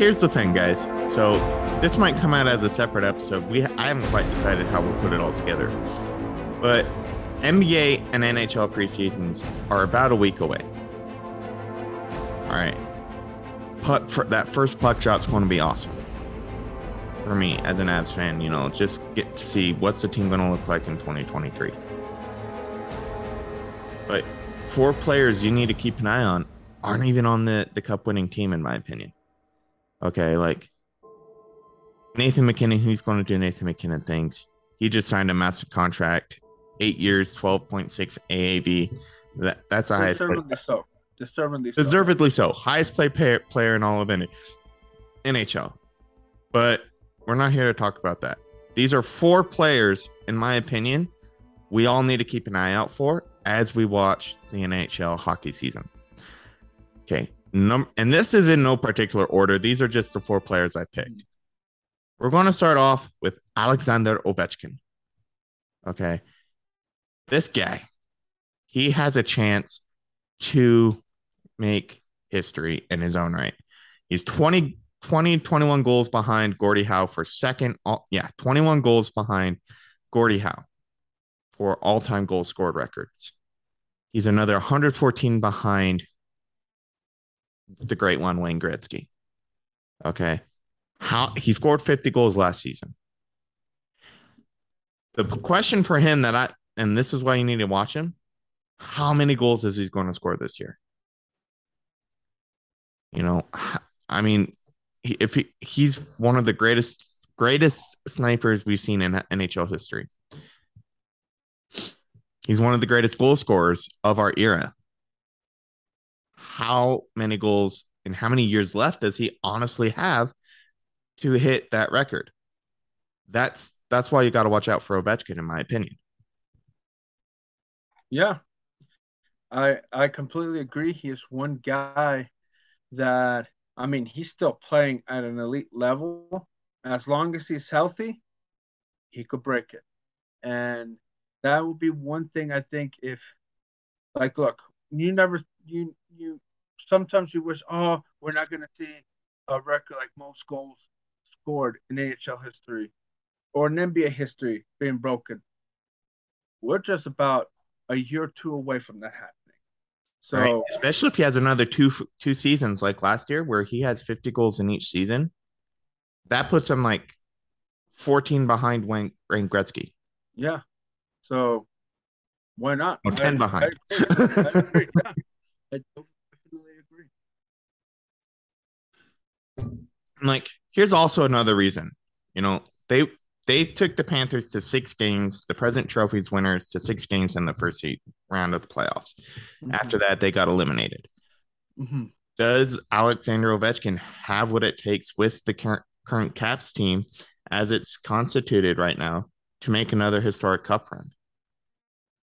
here here's the thing, guys. So this might come out as a separate episode. We I haven't quite decided how we'll put it all together. But NBA and NHL preseasons are about a week away. All right. Putt for that first puck drop's going to be awesome. For me as an Avs fan, you know, just get to see what's the team going to look like in 2023. But four players you need to keep an eye on aren't even on the the cup winning team in my opinion. Okay, like Nathan MacKinnon, he's going to do Nathan MacKinnon things. He just signed a massive contract, eight years, twelve point six AAV. That that's the highest. Deservedly so. Deservedly so. Deservedly so. Highest play player, player in all of NHL. But we're not here to talk about that. These are four players, in my opinion, we all need to keep an eye out for as we watch the NHL hockey season. Okay. Num- and this is in no particular order. These are just the four players I picked. We're going to start off with Alexander Ovechkin. Okay. This guy, he has a chance to make history in his own right. He's 20, 20 21 goals behind Gordie Howe for second. All, yeah, 21 goals behind Gordie Howe for all time goal scored records. He's another 114 behind the great one, Wayne Gretzky. Okay. How he scored 50 goals last season. The question for him that I, and this is why you need to watch him, how many goals is he going to score this year? You know, I mean, if he, he's one of the greatest greatest snipers we've seen in NHL history. He's one of the greatest goal scorers of our era. How many goals and how many years left does he honestly have to hit that record? That's that's why you got to watch out for Ovechkin, in my opinion. Yeah, I I completely agree. He is one guy that I mean he's still playing at an elite level. As long as he's healthy, he could break it, and that would be one thing I think if like look, you never you you sometimes you wish, oh, we're not gonna see a record like most goals scored in NHL history or in NBA history being broken. We're just about a year or two away from that happening. So right. especially if he has another two two seasons like last year where he has 50 goals in each season, that puts him like 14 behind Wayne, Wayne Gretzky. Yeah. So why not? Or 10 I, behind. I, I, agree. yeah. I definitely agree. Like, here's also another reason. You know, they they took the Panthers to six games, the present trophies winners to six games in the first seat round of the playoffs. Mm-hmm. After that, they got eliminated. Mm-hmm. Does Alexander Ovechkin have what it takes with the current current Caps team as it's constituted right now to make another historic cup run?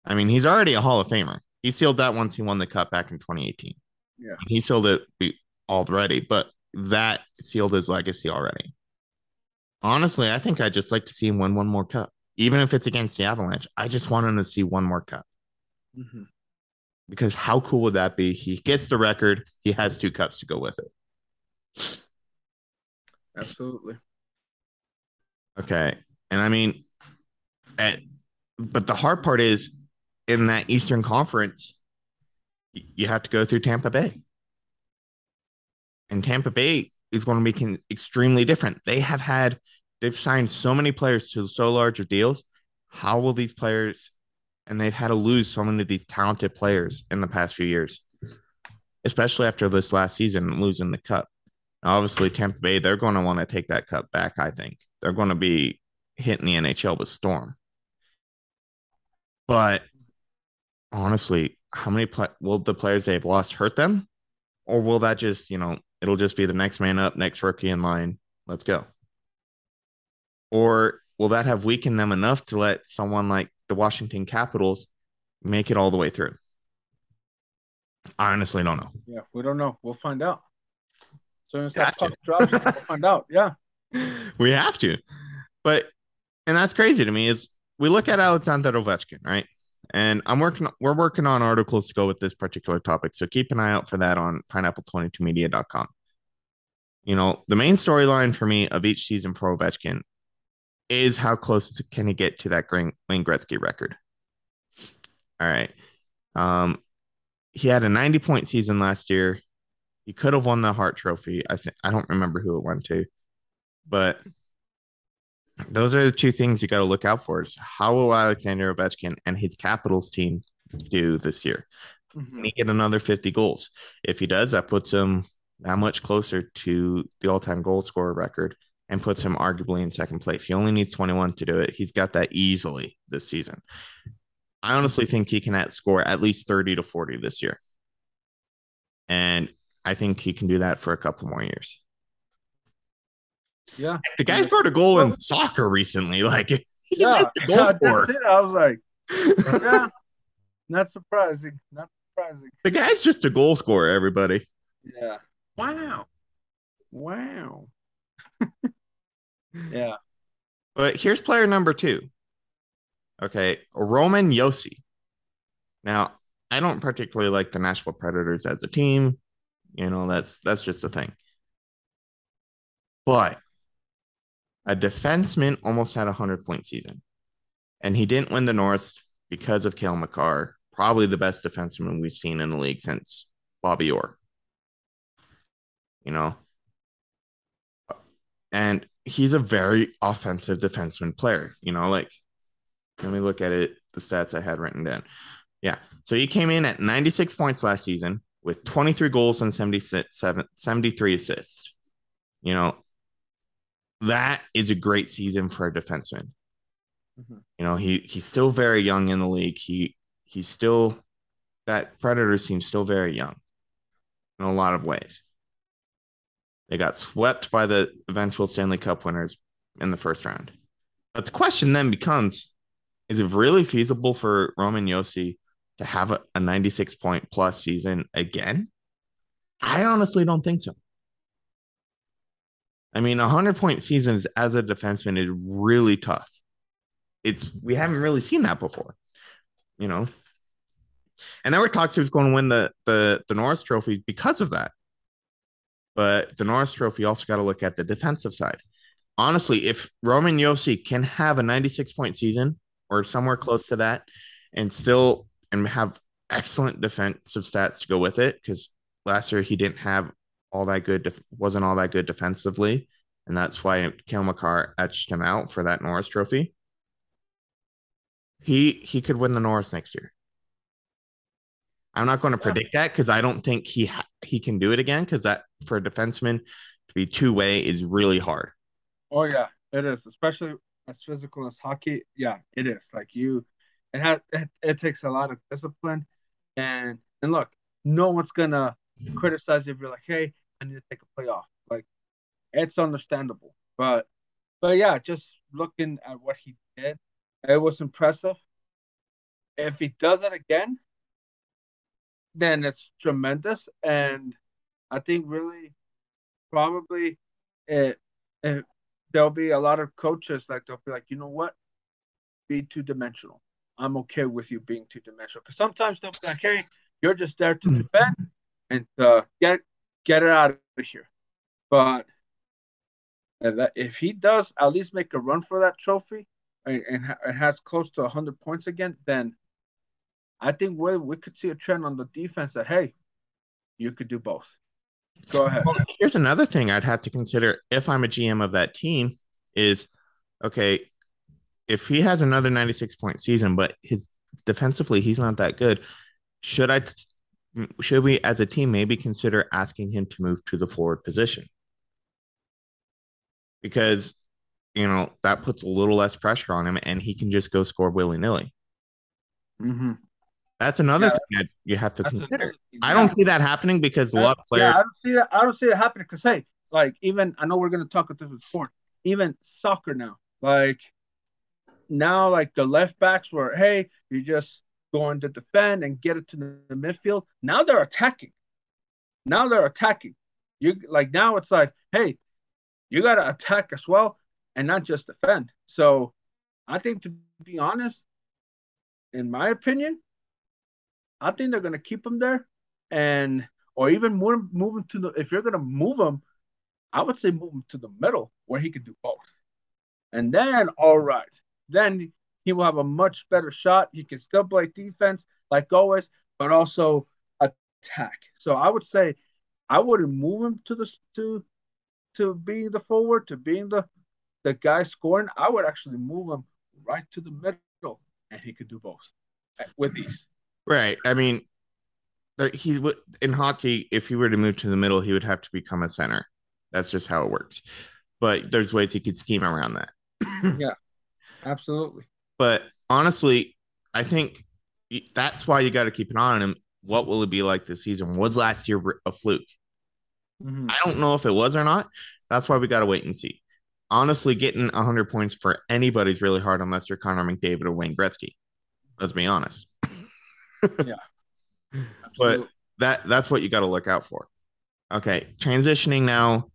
I mean, he's already a Hall of Famer. He sealed that once he won the cup back in 2018. Yeah. He sealed it already, but that sealed his legacy already. Honestly, I think I'd just like to see him win one more cup. Even if it's against the Avalanche, I just want him to see one more cup. Mm-hmm. Because how cool would that be? He gets the record, he has two cups to go with it. Absolutely. Okay. And I mean, at, but the hard part is in that Eastern Conference, you have to go through Tampa Bay. And Tampa Bay is going to be extremely different. They have had, they've signed so many players to so large of deals. How will these players, and they've had to lose so many of these talented players in the past few years, especially after this last season, losing the cup. Obviously, Tampa Bay, they're going to want to take that cup back, I think. They're going to be hitting the NHL with storm. But honestly, how many will the players they've lost hurt them, or will that just you know it'll just be the next man up, next rookie in line? Let's go. Or will that have weakened them enough to let someone like the Washington Capitals make it all the way through? I honestly don't know. Yeah, we don't know. We'll find out. So as that drops, we'll find out. Yeah, we have to. But and that's crazy to me is we look at Alexander Ovechkin, right? And I'm working, we're working on articles to go with this particular topic. So keep an eye out for that on pineapple22media.com. You know, the main storyline for me of each season for Ovechkin is how close can he get to that Wayne Gretzky record. All right. Um, he had a 90 point season last year. He could have won the Hart Trophy. I think I don't remember who it went to, but those are the two things you got to look out for: is how will Alexander Ovechkin and his Capitals team do this year? Mm-hmm. Can he get another 50 goals? If he does, that puts him that much closer to the all-time goal scorer record and puts him arguably in second place. He only needs 21 to do it. He's got that easily this season. I honestly think he can score at least 30 to 40 this year. And I think he can do that for a couple more years. Yeah. The guy scored a goal in soccer recently. Like, yeah, yeah that's it. I was like, yeah, not surprising. Not surprising. The guy's just a goal scorer, everybody. Yeah. Wow. Wow. yeah. But here's player number two. Okay, Roman Josi. Now, I don't particularly like the Nashville Predators as a team. You know, that's that's just a thing. But a defenseman almost had a hundred point season, and he didn't win the Norris because of Cale Makar, probably the best defenseman we've seen in the league since Bobby Orr. You know, and he's a very offensive defenseman player. You know, like let me look at it, the stats I had written down. Yeah. So he came in at 96 points last season with 23 goals and 77, 73 assists. You know, that is a great season for a defenseman. Mm-hmm. You know, he he's still very young in the league. He he's still that Predators team still very young in a lot of ways. They got swept by the eventual Stanley Cup winners in the first round. But the question then becomes is it really feasible for Roman Josi to have a, a 96 point plus season again? I honestly don't think so. I mean, a 100 point seasons as a defenseman is really tough. It's we haven't really seen that before, you know. And there were talks he was going to win the the the Norris Trophy because of that. But the Norris Trophy also got to look at the defensive side. Honestly, if Roman Josi can have a 96 point season or somewhere close to that and still and have excellent defensive stats to go with it because last year he didn't have all that good def- wasn't all that good defensively and that's why Cale Makar etched him out for that Norris trophy he he could win the Norris next year I'm not going to predict that because I don't think he ha- he can do it again because that for a defenseman to be two way is really hard. Oh yeah, it is, especially as physical as hockey, yeah, it is. Like you, it has it, it takes a lot of discipline, and and look, no one's gonna criticize you if you're like, hey, I need to take a playoff. Like, it's understandable, but but yeah, just looking at what he did, it was impressive. If he does it again, then it's tremendous, and I think really probably it, it there'll be a lot of coaches like they'll be like, you know what, be two dimensional. I'm okay with you being two dimensional because sometimes they'll be like, hey, you're just there to hmm. defend and uh, get get it out of here. But if he does at least make a run for that trophy and, and has close to 100 points again, then I think we we could see a trend on the defense that hey, you could do both. Go ahead. Well, here's another thing I'd have to consider if I'm a GM of that team is okay, if he has another 96 point season, but his defensively he's not that good, should I should we as a team maybe consider asking him to move to the forward position? Because you know that puts a little less pressure on him and he can just go score willy-nilly. Mm-hmm. That's another yeah. thing that you have to That's consider. I don't see that happening because a lot of players. Yeah, I don't see that. I don't see it happening because hey, like even I know we're gonna talk about this sport. Even soccer now, like now, like the left backs were, hey, you just going to defend and get it to the midfield. Now they're attacking. Now they're attacking. You like now it's like, hey, you gotta attack as well and not just defend. So I think to be honest, in my opinion, I think they're gonna keep him there, and or even move move him to the. If you're gonna move him, I would say move him to the middle where he could do both. And then, all right, then he will have a much better shot. He can still play defense like always, but also attack. So I would say I wouldn't move him to the to to being the forward to being the the guy scoring. I would actually move him right to the middle, and he could do both eh, with these. Right. I mean, he would in hockey. If he were to move to the middle, he would have to become a center. That's just how it works. But there's ways he could scheme around that. yeah, absolutely. But honestly, I think that's why you got to keep an eye on him. What will it be like this season? Was last year a fluke? Mm-hmm. I don't know if it was or not. That's why we got to wait and see. Honestly, getting 100 points for anybody's really hard unless you're Connor McDavid or Wayne Gretzky. Let's be honest. yeah. But that that's what you got to look out for. Okay, transitioning now.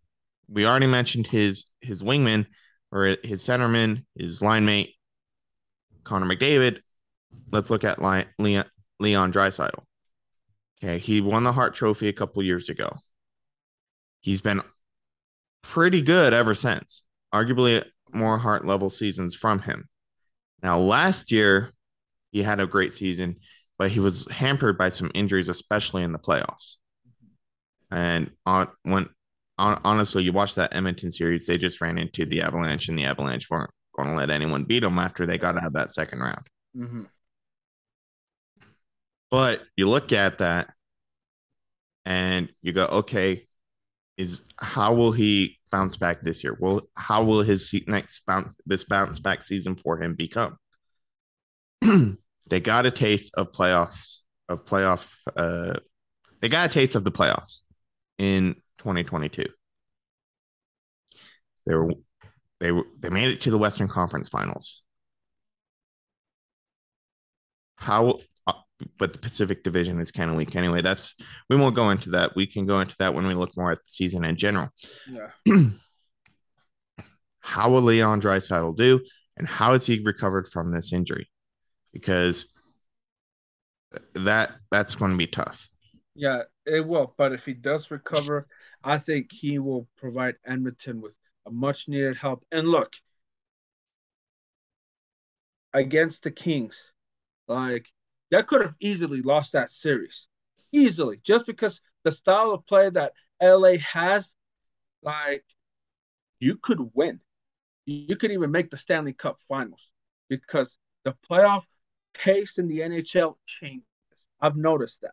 We already mentioned his his wingman or his centerman, his line mate, Connor McDavid. Let's look at Leon Leon, Draisaitl. Okay, he won the Hart Trophy a couple years ago. He's been pretty good ever since. Arguably more Hart level seasons from him. Now, last year he had a great season, but he was hampered by some injuries, especially in the playoffs. And on when on, honestly, you watch that Edmonton series, they just ran into the Avalanche, and the Avalanche weren't going to let anyone beat them after they got out of that second round. Mm-hmm. But you look at that and you go, okay, is how will he bounce back this year? Well, how will his next bounce this bounce back season for him become? they got a taste of playoffs of playoff. Uh, they got a taste of the playoffs in 2022. They were they were they made it to the Western Conference Finals. How uh, but the Pacific Division is kind of weak anyway. That's we won't go into that. We can go into that when we look more at the season in general. Yeah. how will Leon Draisaitl do, and how has he recovered from this injury? Because uh, that that's going to be tough. Yeah, it will. But if he does recover, I think he will provide Edmonton with a much needed help. And look, against the Kings, like that could have easily lost that series. Easily. Just because the style of play that LA has, like, you could win. You could even make the Stanley Cup finals because the playoff pace in the NHL changes. I've noticed that.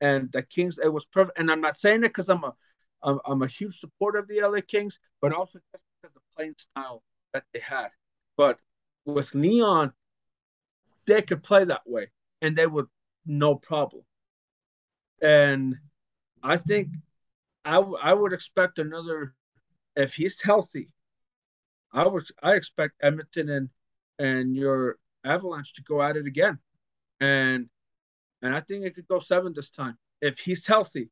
And the Kings, it was perfect. And I'm not saying it because I'm a I'm, I'm a huge supporter of the LA Kings, but also just because of the playing style that they had. But with Leon, they could play that way and they would no problem. And I think I, w- I would expect another if he's healthy. I would I expect Edmonton and and your Avalanche to go at it again, and and I think it could go seven this time if he's healthy.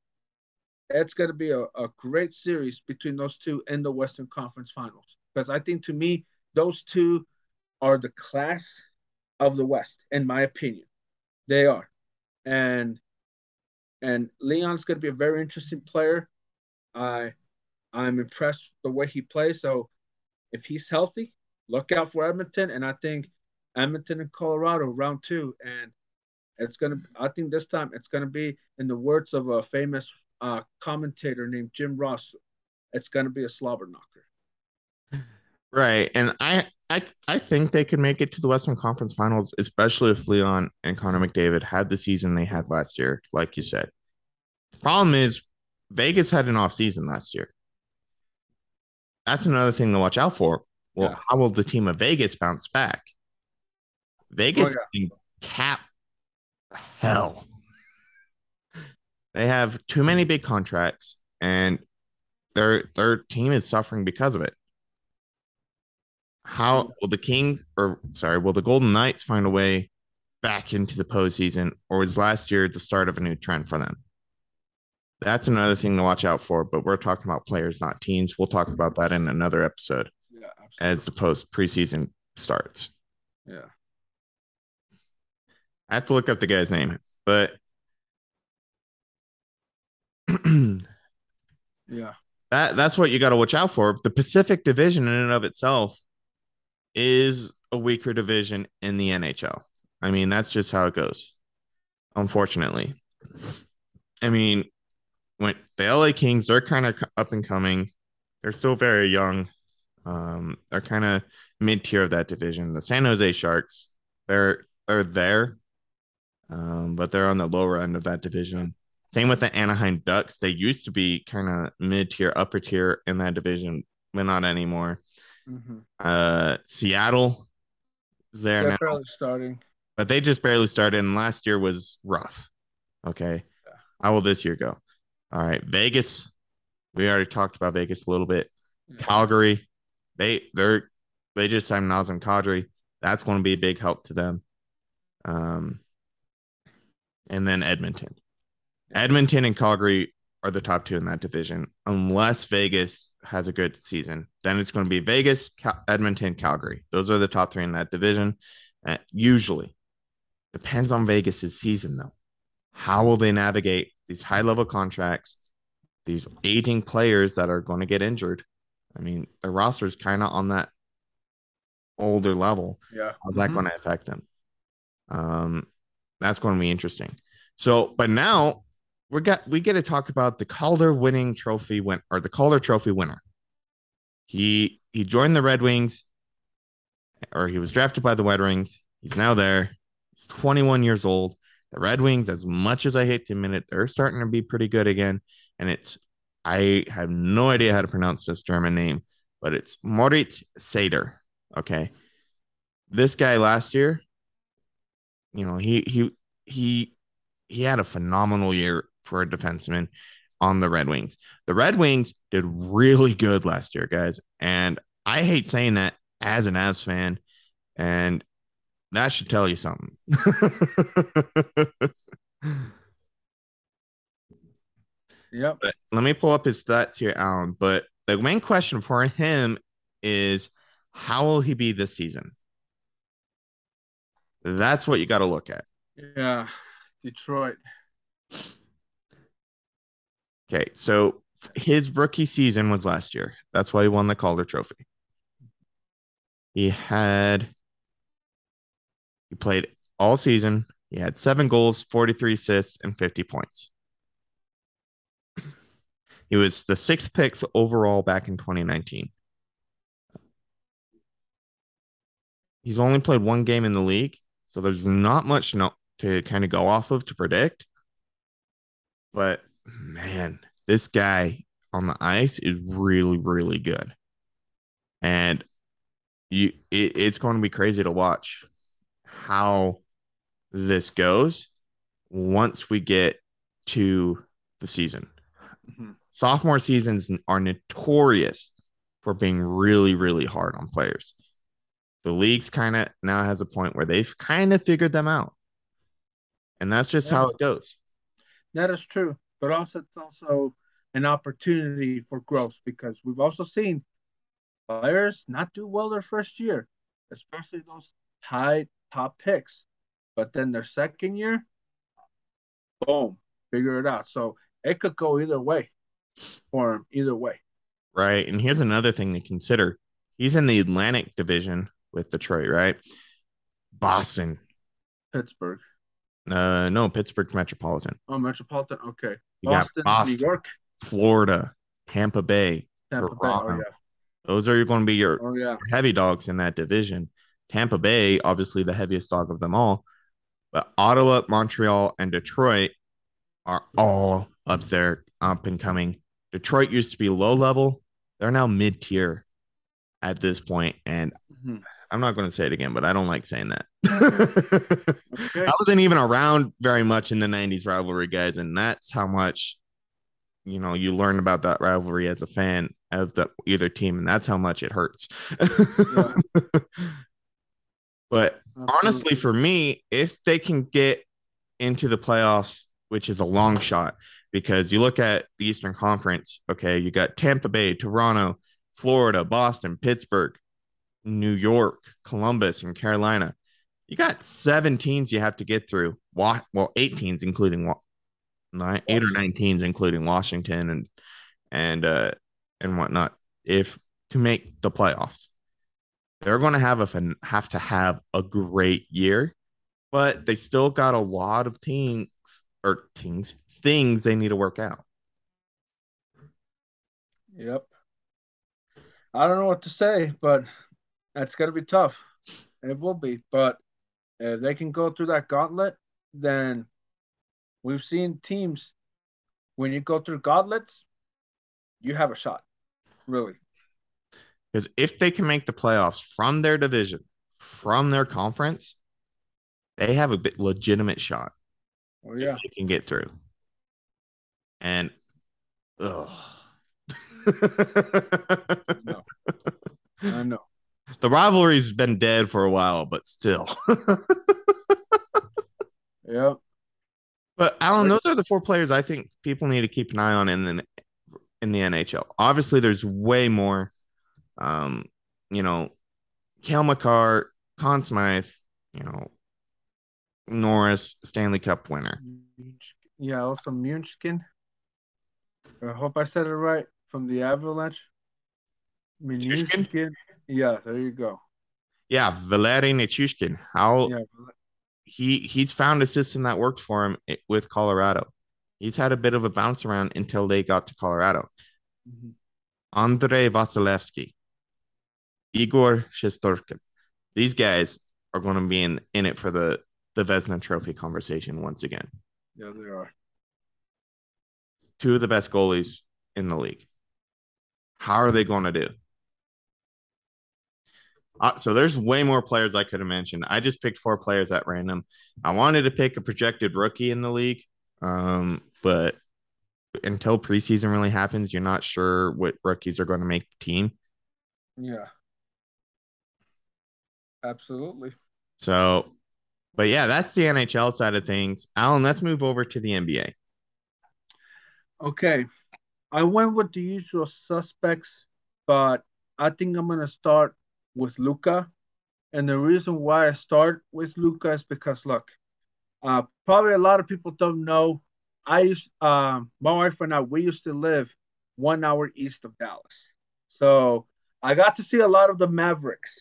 It's going to be a, a great series between those two in the Western Conference Finals because I think to me those two are the class of the West in my opinion. They are, and and Leon's going to be a very interesting player. I I'm impressed the way he plays. So if he's healthy, look out for Edmonton. And I think Edmonton and Colorado round two, and it's gonna. I think this time it's gonna be in the words of a famous uh, commentator named Jim Ross. It's gonna be a slobber knocker. Right, and I I I think they could make it to the Western Conference Finals, especially if Leon and Connor McDavid had the season they had last year, like you said. Problem is, Vegas had an off season last year. That's another thing to watch out for. Well, yeah. how will the team of Vegas bounce back? Vegas oh, yeah. cap hell. They have too many big contracts, and their their team is suffering because of it how hmm. will the Kings or sorry, will the Golden Knights find a way back into the postseason, or was last year the start of a new trend for them? That's another thing to watch out for. But we're talking about players, not teams. We'll talk about that in another episode yeah, as the post preseason starts. Yeah. I have to look up the guy's name, but yeah. that that's what you got to watch out for. The Pacific Division in and of itself is a weaker division in the NHL. I mean, that's just how it goes. Unfortunately. I mean, when the LA Kings, they're kind of up and coming. They're still very young. Um, they're kind of mid tier of that division. The San Jose Sharks, they're they're there, um, but they're on the lower end of that division. Same with the Anaheim Ducks. They used to be kind of mid tier, upper tier in that division, but not anymore. Mm-hmm. Uh, Seattle is there They're now. Barely starting, but they just barely started, and last year was rough. Okay, yeah. how will this year go? All right, Vegas. We already talked about Vegas a little bit. Yeah. Calgary, they they're they just signed Nazem Kadri. That's going to be a big help to them. Um, and then Edmonton. Edmonton and Calgary are the top two in that division, unless Vegas has a good season. Then it's going to be Vegas, Cal- Edmonton, Calgary. Those are the top three in that division. Uh, usually, depends on Vegas's season though. How will they navigate these high level contracts, these aging players that are going to get injured? I mean, the roster is kind of on that older level. Yeah, how's that mm-hmm. going to affect them? Um, that's going to be interesting. So, but now we got we get to talk about the Calder winning trophy win or the Calder Trophy winner. He he joined the Red Wings, or he was drafted by the Red Wings. He's now there. He's 21 years old. The Red Wings, as much as I hate to admit it, they're starting to be pretty good again. And it's I have no idea how to pronounce this German name, but it's Moritz Seider. Okay. This guy last year, you know, he he he he had a phenomenal year for a defenseman on the Red Wings. The Red Wings did really good last year, guys. And I hate saying that as an Avs fan. And that should tell you something. yep. But let me pull up his stats here, Alan. But the main question for him is how will he be this season? That's what you got to look at. Yeah. Detroit. Okay, so his rookie season was last year. That's why he won the Calder Trophy. He had he played all season. He had seven goals, 43 assists, and 50 points. He was the sixth pick overall back in 2019. He's only played one game in the league, so there's not much no- to kind of go off of to predict. But man, this guy on the ice is really, really good. And you it, it's going to be crazy to watch how this goes once we get to the season. Mm-hmm. Sophomore seasons are notorious for being really, really hard on players. The league's kind of now has a point where they've kind of figured them out. And that's just yeah. how it goes. That is true. But also it's also an opportunity for growth because we've also seen players not do well their first year, especially those high top picks. But then their second year, boom, figure it out. So it could go either way for him, either way. Right. And here's another thing to consider. He's in the Atlantic division with Detroit, right? Boston. Pittsburgh. Uh, no, Pittsburgh Metropolitan. Oh, Metropolitan. Okay. You Boston, Boston, New York, Florida, Tampa Bay, Tampa Bay. Oh, yeah. Those are going to be your oh, yeah. heavy dogs in that division. Tampa Bay, obviously the heaviest dog of them all, but Ottawa, Montreal, and Detroit are all up there, up and coming. Detroit used to be low level; they're now mid tier at this point, and mm-hmm. I'm not going to say it again, but I don't like saying that. okay. I wasn't even around very much in the 90s rivalry, guys. And that's how much, you know, you learn about that rivalry as a fan of the either team. And that's how much it hurts. yeah. But Absolutely. honestly, for me, if they can get into the playoffs, which is a long shot, because you look at the Eastern Conference, okay, you got Tampa Bay, Toronto, Florida, Boston, Pittsburgh, New York, Columbus, and Carolina. You got seven teams you have to get through. Well, eight teams, including nine, eight or nine teams, including Washington and and uh, and whatnot if to make the playoffs. They're going to have a have to have a great year, but they still got a lot of things or things things they need to work out. Yep. I don't know what to say, but that's going to be tough. It will be, but if they can go through that gauntlet, then we've seen teams when you go through gauntlets, you have a shot, really. Because if they can make the playoffs from their division, from their conference, they have a bit legitimate shot. Oh yeah, they can get through. And, ugh. no. I know. The rivalry's been dead for a while, but still. yep. But Alan, those are the four players I think people need to keep an eye on in the in the NHL. Obviously, there's way more. Um, you know, Cale Makar, Conn Smythe, you know, Norris, Stanley Cup winner. Yeah, also Munchkin. I hope I said it right from the Avalanche. Munchkin. Yeah, there you go. Yeah, Valeri Nichushkin. How yeah, he he's found a system that worked for him with Colorado. He's had a bit of a bounce around until they got to Colorado. Mm-hmm. Andrei Vasilevskiy, Igor Shesterkin. These guys are going to be in, in it for the, the Vezina Trophy conversation once again. Yeah, they are. Two of the best goalies in the league. How are they going to do? Uh, so there's way more players I could have mentioned. I just picked four players at random. I wanted to pick a projected rookie in the league, um, but until preseason really happens, you're not sure what rookies are going to make the team. Yeah, absolutely. So, but yeah, that's the NHL side of things. Alan, let's move over to the NBA. Okay, I went with the usual suspects, but I think I'm going to start with Luka. And the reason why I start with Luka is because look, uh, probably a lot of people don't know. I used um, my wife and I we used to live one hour east of Dallas, so I got to see a lot of the Mavericks.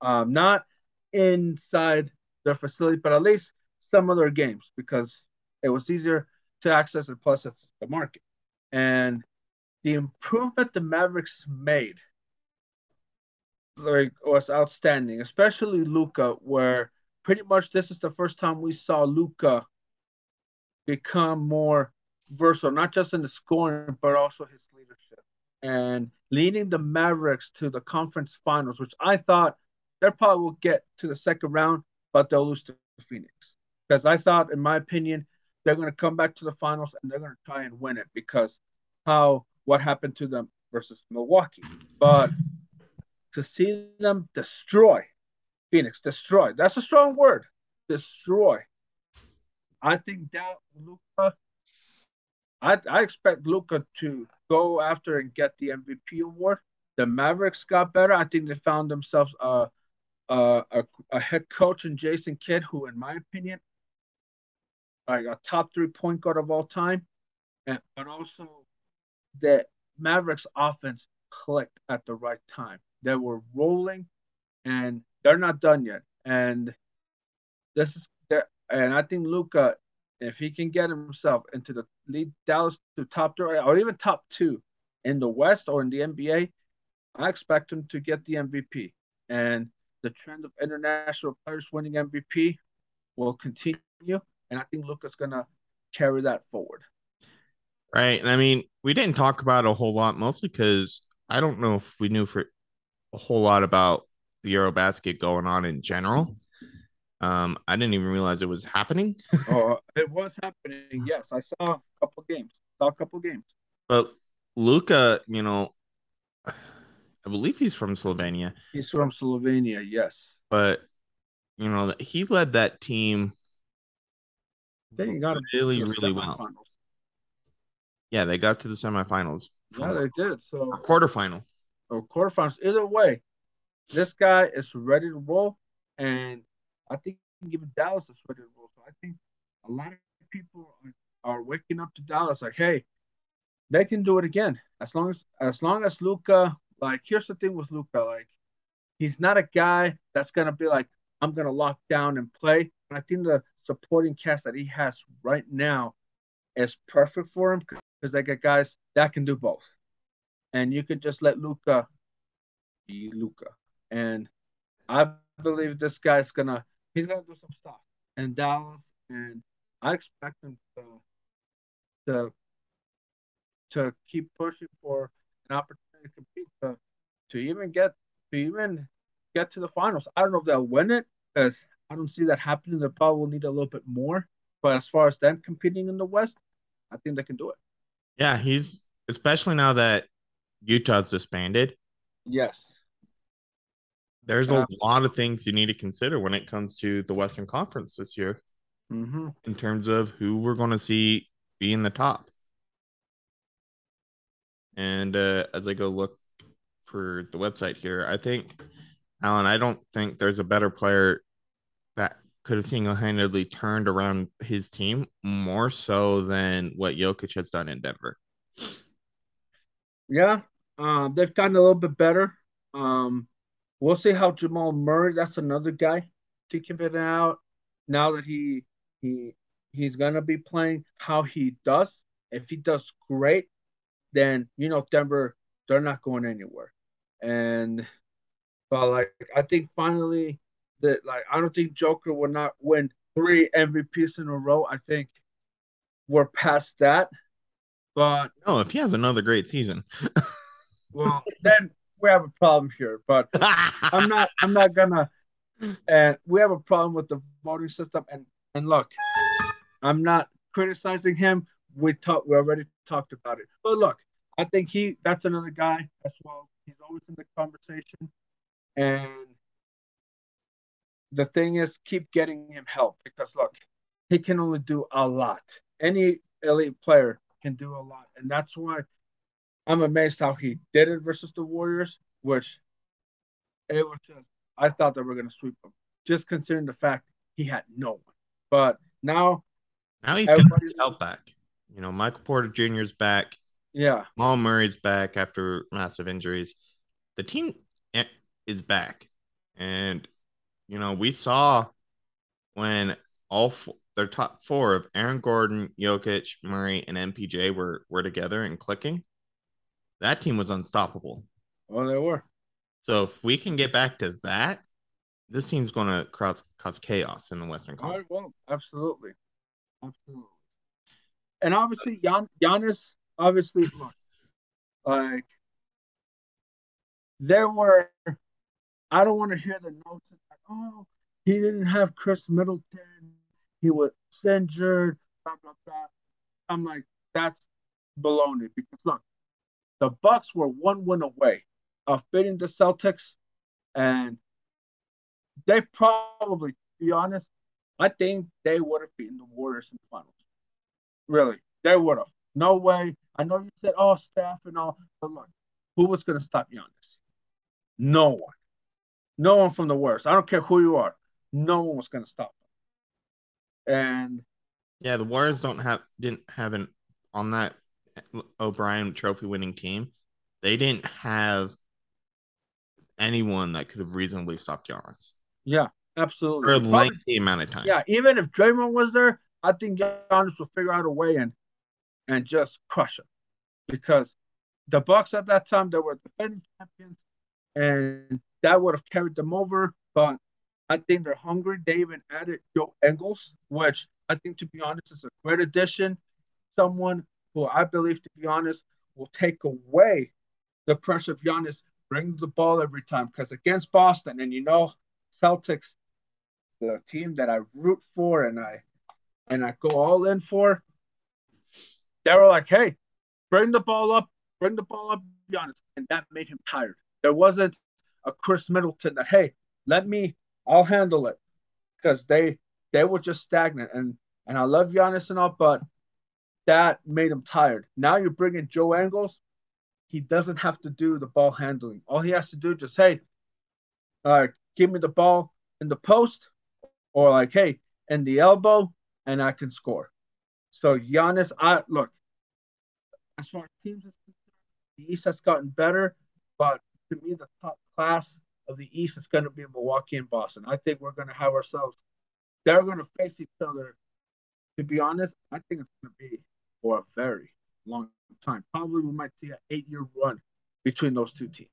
Um, not inside their facility, but at least some of their games because it was easier to access and plus it's the market. And the improvement the Mavericks made like was outstanding, especially Luka, where pretty much this is the first time we saw Luka become more versatile, not just in the scoring, but also his leadership and leading the Mavericks to the conference finals, which I thought they probably will get to the second round, but they'll lose to Phoenix. Because I thought, in my opinion, they're going to come back to the finals and they're going to try and win it because how what happened to them versus Milwaukee. But to see them destroy Phoenix, destroy. That's a strong word. Destroy. I think that Luka. I I expect Luka to go after and get the MVP award. The Mavericks got better. I think they found themselves a a, a, a head coach in Jason Kidd, who, in my opinion, like a top three point guard of all time, and but also the Mavericks offense clicked at the right time that were rolling, and they're not done yet. And this is there, and I think Luka, if he can get himself into the lead Dallas to top three or even top two in the West or in the NBA, I expect him to get the MVP. And the trend of international players winning MVP will continue. And I think Luka's gonna carry that forward. Right. And I mean, we didn't talk about a whole lot, mostly because I don't know if we knew for a whole lot about the Eurobasket going on in general. Um, I didn't even realize it was happening. oh, it was happening. Yes, I saw a couple games. Saw a couple games. But Luka, you know, I believe he's from Slovenia. He's from Slovenia, yes. But you know, he led that team. They got really, really well. Yeah, they got to the semifinals. Yeah, they did. So quarterfinal or quarterfinals. Either way, this guy is ready to roll, and I think even Dallas is ready to roll. So I think a lot of people are, are waking up to Dallas like, hey, they can do it again as long as as long as Luka. Like, here's the thing with Luka, like he's not a guy that's gonna be like, I'm gonna lock down and play. And I think the supporting cast that he has right now is perfect for him because they get guys that can do both. And you can just let Luka be Luka. And I believe this guy's gonna he's gonna do some stuff in Dallas, and I expect him to to to keep pushing for an opportunity to compete to to even get to even get to the finals. I don't know if they'll win it because I don't see that happening. They probably will need a little bit more. But as far as them competing in the West, I think they can do it. Yeah, he's especially now that Utah's disbanded. Yes. There's a lot of things you need to consider when it comes to the Western Conference this year mm-hmm. in terms of who we're going to see be in the top. And uh, as I go look for the website here, I think, Alan, I don't think there's a better player that could have single handedly turned around his team more so than what Jokic has done in Denver. Yeah, um, they've gotten a little bit better. Um, we'll see how Jamal Murray. That's another guy to keep it out. Now that he he he's gonna be playing, how he does. If he does great, then you know Denver they're not going anywhere. And but like I think finally that like I don't think Joker will not win three MVPs in a row. I think we're past that. But no, if he has another great season, well then we have a problem here. But I'm not I'm not gonna and we have a problem with the voting system and and look, I'm not criticizing him. We talked we already talked about it. But look, I think he that's another guy as well. He's always in the conversation. And the thing is keep getting him help because look, he can only do a lot. Any elite player can do a lot. And that's why I'm amazed how he did it versus the Warriors, which it was just I thought they were gonna sweep him. Just considering the fact he had no one. But now now he's got his help back. You know, Michael Porter Jr. is back. Yeah. Jamal Murray's back after massive injuries. The team eh, is back. And, you know, we saw when all four, their top four of Aaron Gordon, Jokic, Murray, and MPJ were, were together and clicking, that team was unstoppable. Oh, they were. So if we can get back to that, this team's going to cause, cause chaos in the Western Conference. Well, absolutely. Absolutely. And obviously, Gian, Giannis obviously, look, like there were. I don't want to hear the notes like, oh, he didn't have Khris Middleton, he was injured, blah blah blah. I'm like, that's baloney because look, the Bucks were one win away of beating the Celtics, and they probably, to be honest, I think they would have beaten the Warriors in the finals. Really, they would have. No way. I know you said, oh, staff and all, but look, who was going to stop Giannis? No one. No one from the Warriors. I don't care who you are. No one was going to stop. And yeah, the Warriors don't have didn't have an on that O'Brien trophy winning team. They didn't have anyone that could have reasonably stopped Giannis. Yeah, absolutely. For a lengthy amount of time. Yeah, even if Draymond was there, I think Giannis would figure out a way and and just crush him because the Bucks at that time they were defending champions, and that would have carried them over. But I think they're hungry. They even added Joe Ingles, which I think, to be honest, is a great addition. Someone who I believe, to be honest, will take away the pressure of Giannis bring the ball every time. Because against Boston, and you know, Celtics, the team that I root for and I and I go all in for, they were like, hey, bring the ball up, bring the ball up, Giannis. And that made him tired. There wasn't a Khris Middleton that, hey, let me, I'll handle it. Because they they were just stagnant. And and I love Giannis and all, but that made him tired. Now you're bringing Joe Ingles. He doesn't have to do the ball handling. All he has to do just, hey, uh, give me the ball in the post, or like, hey, in the elbow, and I can score. So Giannis, I look, as far as teams the East has gotten better, but to me, the top class of the East is going to be Milwaukee and Boston. I think we're going to have ourselves. They're going to face each other. To be honest, I think it's going to be for a very long time. Probably we might see an eight-year run between those two teams,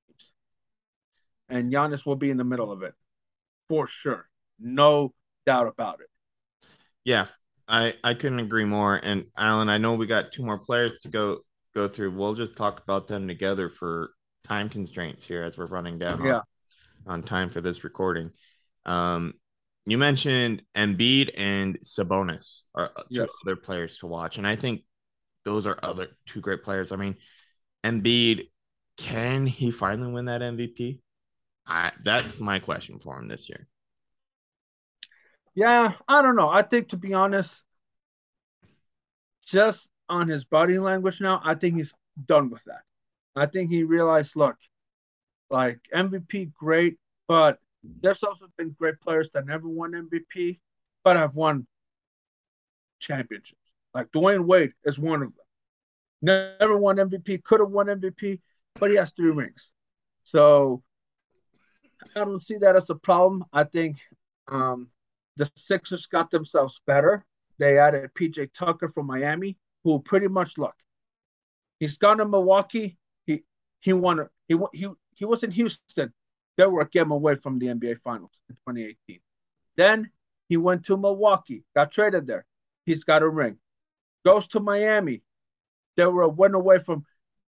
and Giannis will be in the middle of it for sure, no doubt about it. Yeah, I I couldn't agree more. And Alan, I know we got two more players to go go through. We'll just talk about them together for time constraints here as we're running down yeah. On, time for this recording. Um, you mentioned Embiid and Sabonis are two other players to watch, and I think those are other two great players. I mean, Embiid, can he finally win that MVP? I that's my question for him this year. Yeah, I don't know. I think to be honest, just on his body language now, I think he's done with that. I think he realized, look, like MVP, great, but there's also been great players that never won MVP, but have won championships. Like Dwyane Wade is one of them. Never won MVP, could have won MVP, but he has three rings. So I don't see that as a problem. I think um, the Sixers got themselves better. They added PJ Tucker from Miami, who pretty much look. He's gone to Milwaukee. He he won. He he he was in Houston. They were a game away from the NBA Finals in 2018. Then he went to Milwaukee, got traded there. He's got a ring. Goes to Miami. They were a win away from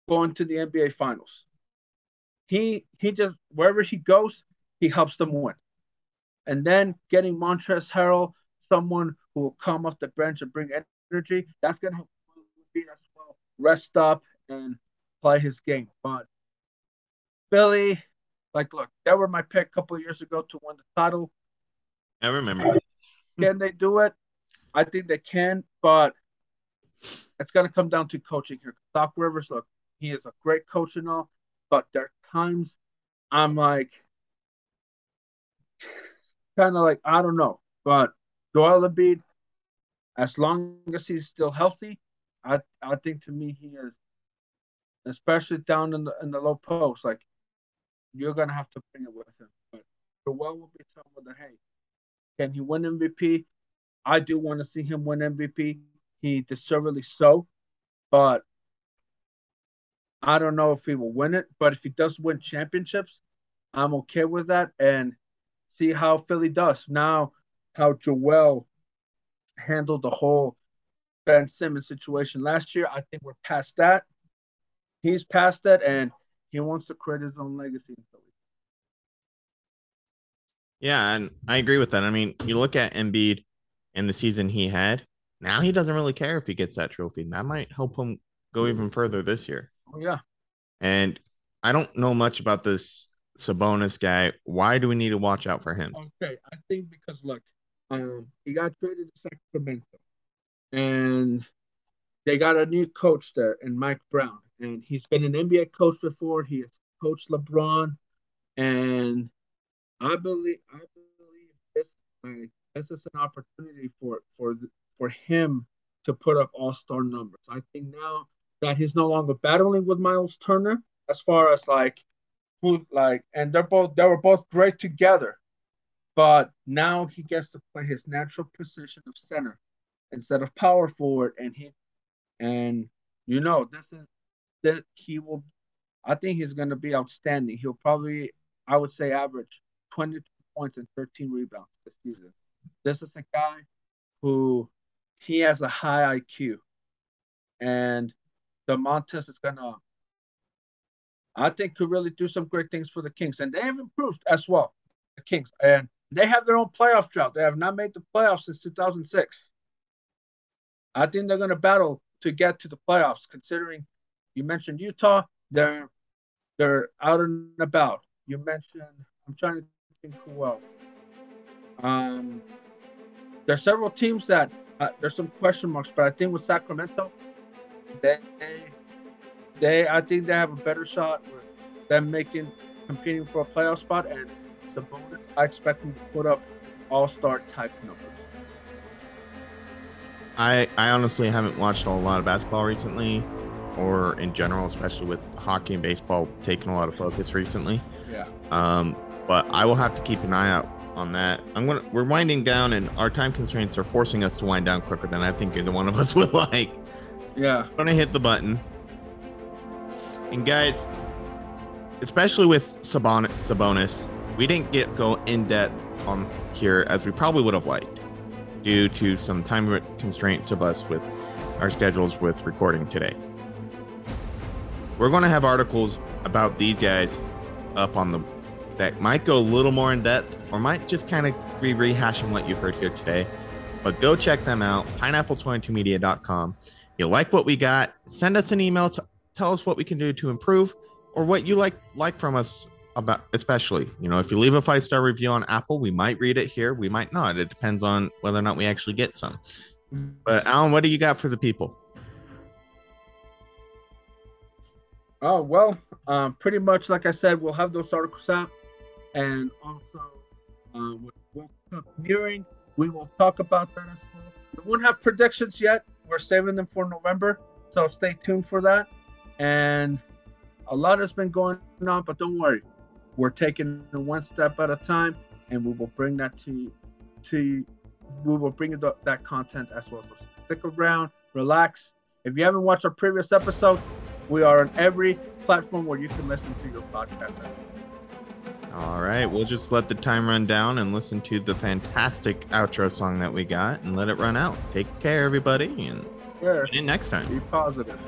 going to the NBA Finals. He he just wherever he goes, he helps them win. And then getting Montrezl Harrell, someone who will come off the bench and bring energy, that's gonna help Embiid as well rest up and play his game. But Philly, like, look, that were my pick a couple of years ago to win the title. I remember. Can they do it? I think they can, but it's gonna come down to coaching here. Doc Rivers, look, he is a great coach and all, but there are times I'm like kind of like I don't know, but Joel Embiid, as long as he's still healthy, I I think to me he is, especially down in the in the low post, like you're gonna have to bring it with him. But Joel will be someone that hey, can he win MVP? I do want to see him win MVP. He deservedly so, but I don't know if he will win it. But if he does win championships, I'm okay with that. And see how Philly does now. How Joel handled the whole Ben Simmons situation last year. I think we're past that. He's past that, and he wants to create his own legacy in Philly. Yeah, and I agree with that. I mean, you look at Embiid and the season he had. Now he doesn't really care if he gets that trophy. That might help him go even further this year. Oh yeah, And I don't know much about this Sabonis guy. Why do we need to watch out for him? Okay, I think because look, um, he got traded to Sacramento, and they got a new coach there, and Mike Brown, and he's been an NBA coach before. He has coached LeBron, and I believe I believe this like, this is an opportunity for for for him to put up All Star numbers. I think now that he's no longer battling with Myles Turner as far as like who like and they're both they were both great together but now he gets to play his natural position of center instead of power forward and he and you know this is that he will i think he's going to be outstanding he'll probably i would say average 22 points and 13 rebounds this season this is a guy who he has a high iq and Domantas is going to I think could really do some great things for the Kings. And they have improved as well, the Kings. And they have their own playoff drought. They have not made the playoffs since 2006. I think they're going to battle to get to the playoffs, considering you mentioned Utah. They're they're out and about. You mentioned, I'm trying to think who else. Um, there's several teams that uh, there's some question marks, but I think with Sacramento, they they I think they have a better shot with them making competing for a playoff spot and Sabonis. I expect them to put up all star type numbers. I I honestly haven't watched a lot of basketball recently. Or in general, especially with hockey and baseball taking a lot of focus recently. Yeah. Um, but I will have to keep an eye out on that. I'm gonna we're winding down, and our time constraints are forcing us to wind down quicker than I think either one of us would like. Yeah. I'm gonna hit the button. And guys, especially with Sabonis, Sabonis, we didn't get go in depth on here as we probably would have liked, due to some time constraints of us with our schedules with recording today. We're going to have articles about these guys up on the that might go a little more in depth or might just kind of be rehashing what you heard here today. But go check them out, pineapple22media.com. You like what we got? Send us an email to tell us what we can do to improve or what you like like from us about especially you know if you leave a five star review on apple we might read it here we might not it depends on whether or not we actually get some but alan what do you got for the people oh well um, pretty much like i said we'll have those articles out. And also uh, with world cup nearing we will talk about that as well. We won't have predictions yet. We're saving them for november so stay tuned for that. And a lot has been going on but don't worry. We're taking it one step at a time, and we will bring that to to we will bring that content as well. So stick around, relax. If you haven't watched our previous episodes, we are on every platform where you can listen to your podcast. All right, we'll just let the time run down and listen to the fantastic outro song that we got and let it run out. Take care, everybody, and sure. next time. Be positive.